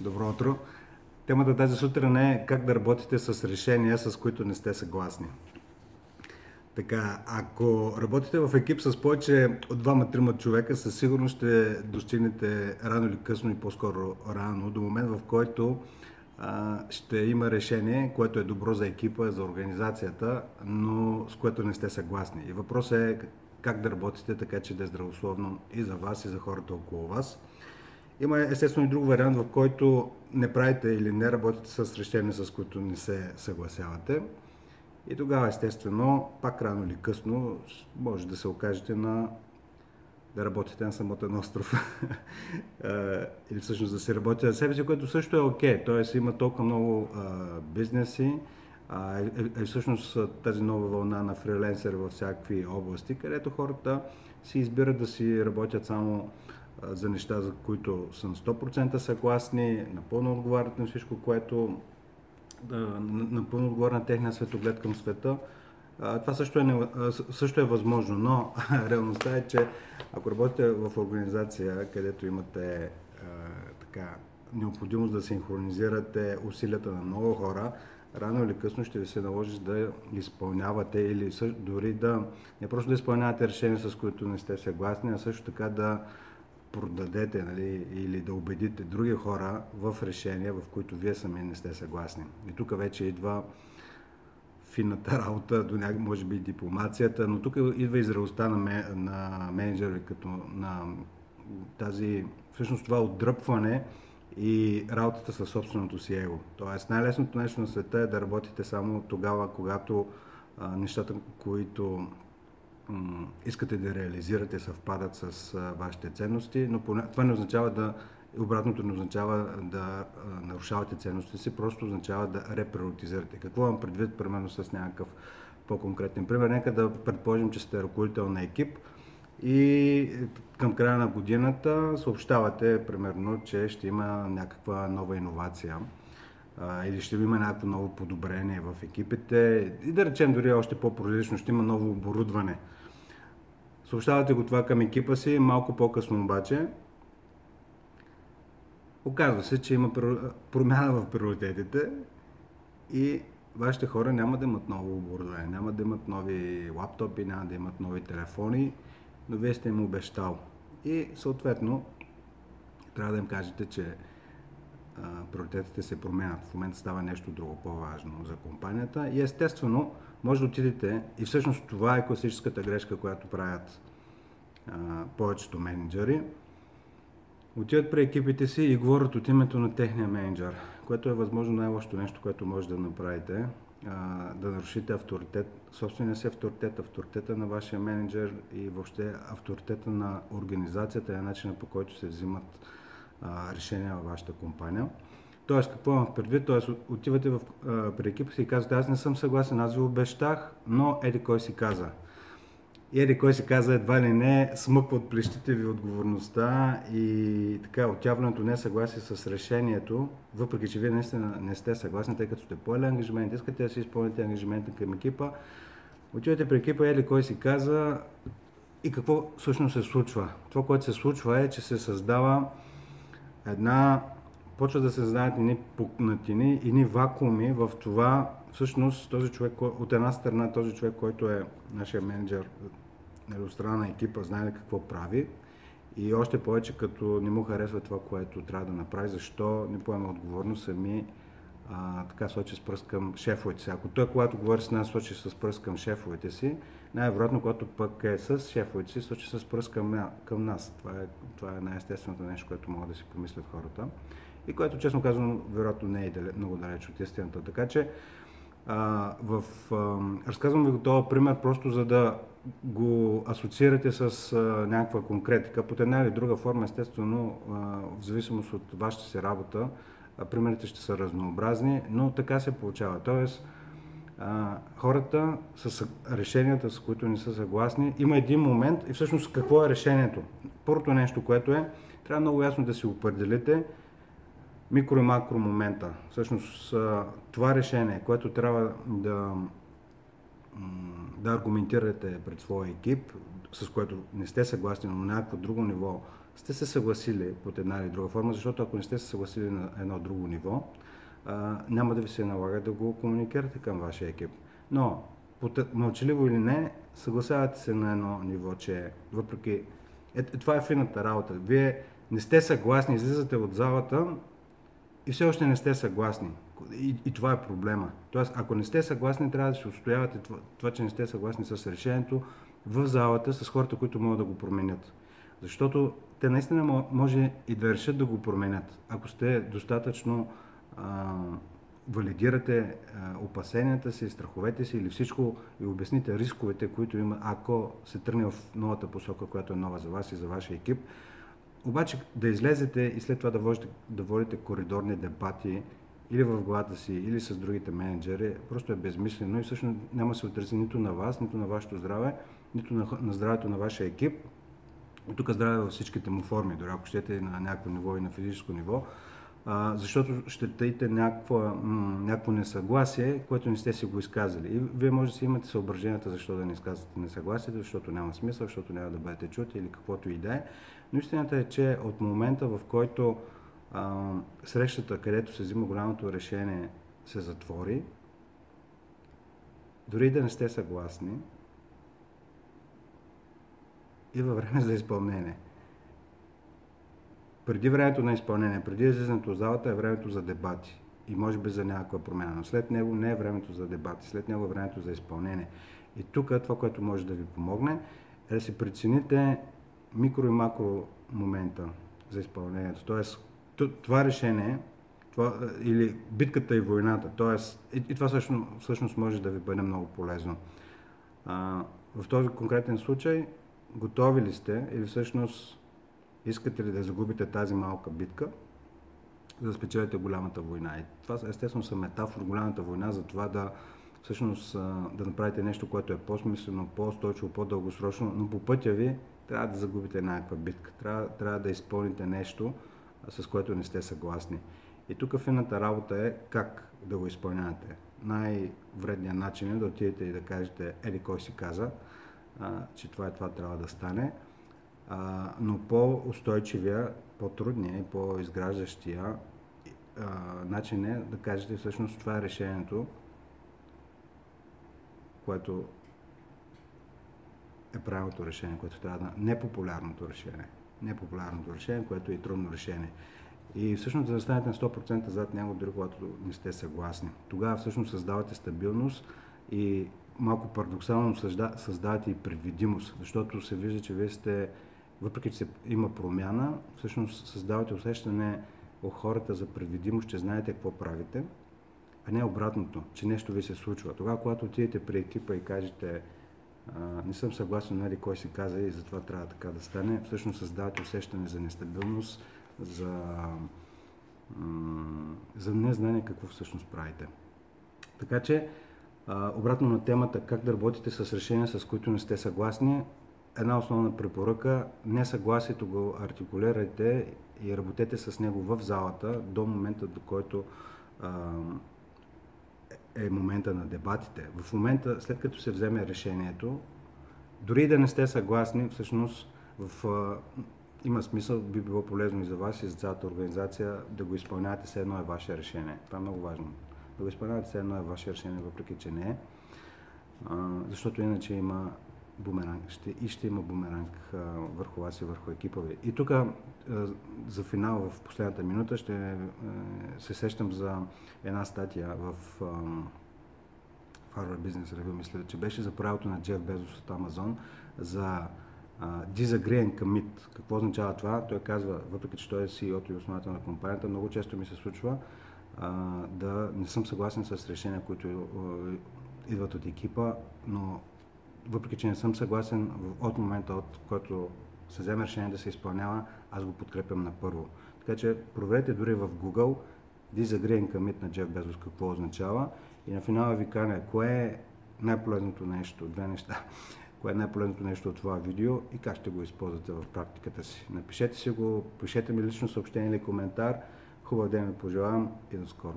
Добро утро. Темата тази сутрин е как да работите с решения, с които не сте съгласни. Така, ако работите в екип с повече от двама-трима човека, със сигурност ще достигнете рано или късно и по-скоро рано до момент, в който а, ще има решение, което е добро за екипа, за организацията, но с което не сте съгласни. И въпросът е как да работите така, че да е здравословно и за вас, и за хората около вас. Има естествено и друг вариант, в който не правите или не работите с решения, с които не се съгласявате. И тогава, естествено, пак рано или късно, може да се окажете на да работите на самотен остров. или всъщност да се работите за себе си, което също е окей. Okay. Тоест има толкова много а, бизнеси, а, е, е, всъщност тази нова вълна на фриленсър във всякакви области, където хората си избират да си работят само за неща, за които на 100% съгласни, напълно отговарят на всичко, което напълно отговаря на техния светоглед към света. Това също е, също е възможно, но реалността е, че ако работите в организация, където имате така, необходимост да синхронизирате усилията на много хора, рано или късно ще ви се наложи да изпълнявате или дори да не просто да изпълнявате решения, с които не сте съгласни, а също така да продадете нали, или да убедите други хора в решения, в които вие сами не сте съгласни. И тук вече идва финната работа, до някак, може би дипломацията, но тук идва и зрелостта на, ме, на менеджери, като на тази, всъщност това отдръпване и работата със собственото си его. Тоест най-лесното нещо на света е да работите само тогава, когато а, нещата, които искате да реализирате, съвпадат с вашите ценности, но това не означава да обратното не означава да нарушавате ценностите си, просто означава да реприоритизирате. Какво имам предвид, примерно с някакъв по-конкретен пример? Нека да предположим, че сте ръководител на екип, и към края на годината съобщавате, примерно, че ще има някаква нова иновация или ще има някакво ново подобрение в екипите и да речем дори още по-прозрачно ще има ново оборудване. Съобщавате го това към екипа си, малко по-късно обаче оказва се, че има промяна в приоритетите и вашите хора няма да имат ново оборудване, няма да имат нови лаптопи, няма да имат нови телефони но вие сте им обещал. И съответно, трябва да им кажете, че а, приоритетите се променят. В момента става нещо друго по-важно за компанията. И естествено, може да отидете, и всъщност това е класическата грешка, която правят а, повечето менеджери, отиват при екипите си и говорят от името на техния менеджер, което е възможно най-лошото нещо, което може да направите да нарушите авторитет, собствения си авторитет, авторитета на вашия менеджер и въобще авторитета на организацията и начина по който се взимат а, решения във вашата компания. Тоест, какво имам предвид? Тоест, отивате в, а, при екипа си и казвате, аз не съм съгласен, аз ви обещах, но еди кой си каза. И еди кой си каза едва ли не, смъква от плещите ви отговорността и така, отяването не е съгласие с решението, въпреки че вие наистина не сте съгласни, тъй като сте поели ангажимент, искате да си изпълните ангажимента към екипа, отивате при екипа, еди кой си каза и какво всъщност се случва. Това, което се случва е, че се създава една почва да се създават едни пукнатини, едни вакууми в това, всъщност този човек, от една страна този човек, който е нашия менеджер, нали, от страна на екипа, знае какво прави. И още повече като не му харесва това, което трябва да направи, защо не поема отговорност сами а, така сочи с пръст към шефовете си. Ако той, когато говори с нас, сочи с пръст към шефовете си, най-вероятно, когато пък е с шефовете си, сочи с пръст към, към нас. Това е, това е най-естественото нещо, което могат да си помислят хората и което, честно казвам, вероятно не е много далеч от истината. Така че, а, в, а, разказвам ви го този пример просто за да го асоциирате с а, някаква конкретика. Под една или друга форма, естествено, а, в зависимост от вашата си работа, примерите ще са разнообразни, но така се получава. Тоест, а, хората с решенията, с които не са съгласни, има един момент и всъщност какво е решението? Първото нещо, което е, трябва много ясно да си определите микро и макро момента. Всъщност това решение, което трябва да, да аргументирате пред своя екип, с което не сте съгласни, но на някакво друго ниво сте се съгласили под една или друга форма, защото ако не сте се съгласили на едно друго ниво, а, няма да ви се налага да го комуникирате към вашия екип. Но, мълчаливо или не, съгласявате се на едно ниво, че въпреки... Е, това е фината работа. Вие не сте съгласни, излизате от залата и все още не сте съгласни. И, и това е проблема. Тоест, ако не сте съгласни, трябва да се устоявате това, това, че не сте съгласни с решението в залата с хората, които могат да го променят. Защото те наистина може и да решат да го променят, ако сте достатъчно а, валидирате а, опасенията си, страховете си или всичко и обясните рисковете, които има, ако се тръгне в новата посока, която е нова за вас и за вашия екип. Обаче да излезете и след това да водите, да водите коридорни дебати или в главата си, или с другите менеджери, просто е безмислено и всъщност няма се отрази нито на вас, нито на вашето здраве, нито на, на здравето на вашия екип. И тук здраве във всичките му форми, дори ако щете на някакво ниво и на физическо ниво, а, защото ще тъйте някакво, някакво несъгласие, което не сте си го изказали. И вие може да си имате съображенията защо да не изказвате несъгласието, защото няма смисъл, защото няма да бъдете чути или каквото и да е. Но истината е, че от момента, в който а, срещата, където се взима голямото решение, се затвори, дори да не сте съгласни, и във време за изпълнение. Преди времето на изпълнение, преди излизането от залата е времето за дебати и може би за някаква промяна. Но след него не е времето за дебати, след него е времето за изпълнение. И тук това, което може да ви помогне, е да си прецените микро и макро момента за изпълнението. Тоест, това решение, това, или битката и войната, тоест, и, и това всъщност, всъщност може да ви бъде много полезно. А, в този конкретен случай готови ли сте или всъщност искате ли да загубите тази малка битка, за да спечелите голямата война. И това естествено са метафор, голямата война за това да всъщност да направите нещо, което е по-смислено, по-устойчиво, по-дългосрочно, но по пътя ви трябва да загубите някаква битка. Трябва, трябва да изпълните нещо, с което не сте съгласни. И тук фината работа е как да го изпълнявате. Най-вредният начин е да отидете и да кажете, еди кой си каза, а, че това и това трябва да стане. А, но по-устойчивия, по-трудния и по-изграждащия начин е да кажете всъщност това е решението, което е правилното решение, което трябва да... Непопулярното решение. Непопулярното решение, което е и трудно решение. И всъщност да застанете на 100% зад него, дори когато не сте съгласни. Тогава всъщност създавате стабилност и малко парадоксално създавате и предвидимост, защото се вижда, че вие сте, въпреки че има промяна, всъщност създавате усещане у хората за предвидимост, че знаете какво правите, а не обратното, че нещо ви се случва. Тогава, когато отидете при екипа и кажете, не съм съгласен, нали, кой си каза и затова трябва така да стане, всъщност създавате усещане за нестабилност, за, за незнание какво всъщност правите. Така че, обратно на темата как да работите с решения, с които не сте съгласни, една основна препоръка, несъгласието го артикулирайте и работете с него в залата до момента, до който е момента на дебатите. В момента, след като се вземе решението, дори да не сте съгласни, всъщност в, има смисъл, би било полезно и за вас и за цялата организация да го изпълнявате, все едно е ваше решение. Това е много важно да го изпълнявате, все едно е ваше решение, въпреки че не е. А, защото иначе има бумеранг ще, и ще има бумеранг а, върху вас и върху екипа ви. И тук за финал в последната минута ще а, се сещам за една статия в а, Harvard Business Review, мисля, че беше за правилото на Джеф Безос от Амазон за uh, disagree and commit. Какво означава това? Той казва, въпреки че той е CEO и основател на компанията, много често ми се случва а, да не съм съгласен с решения, които а, идват от екипа, но въпреки, че не съм съгласен от момента, от който се вземе решение да се изпълнява, аз го подкрепям на първо. Така че проверете дори в Google Disagree and Commit на Джеф Безос какво означава и на финала ви каня кое е най-полезното нещо, две неща, кое е най-полезното нещо от това видео и как ще го използвате в практиката си. Напишете си го, пишете ми лично съобщение или коментар. Хубав ден ви пожелавам и до скоро!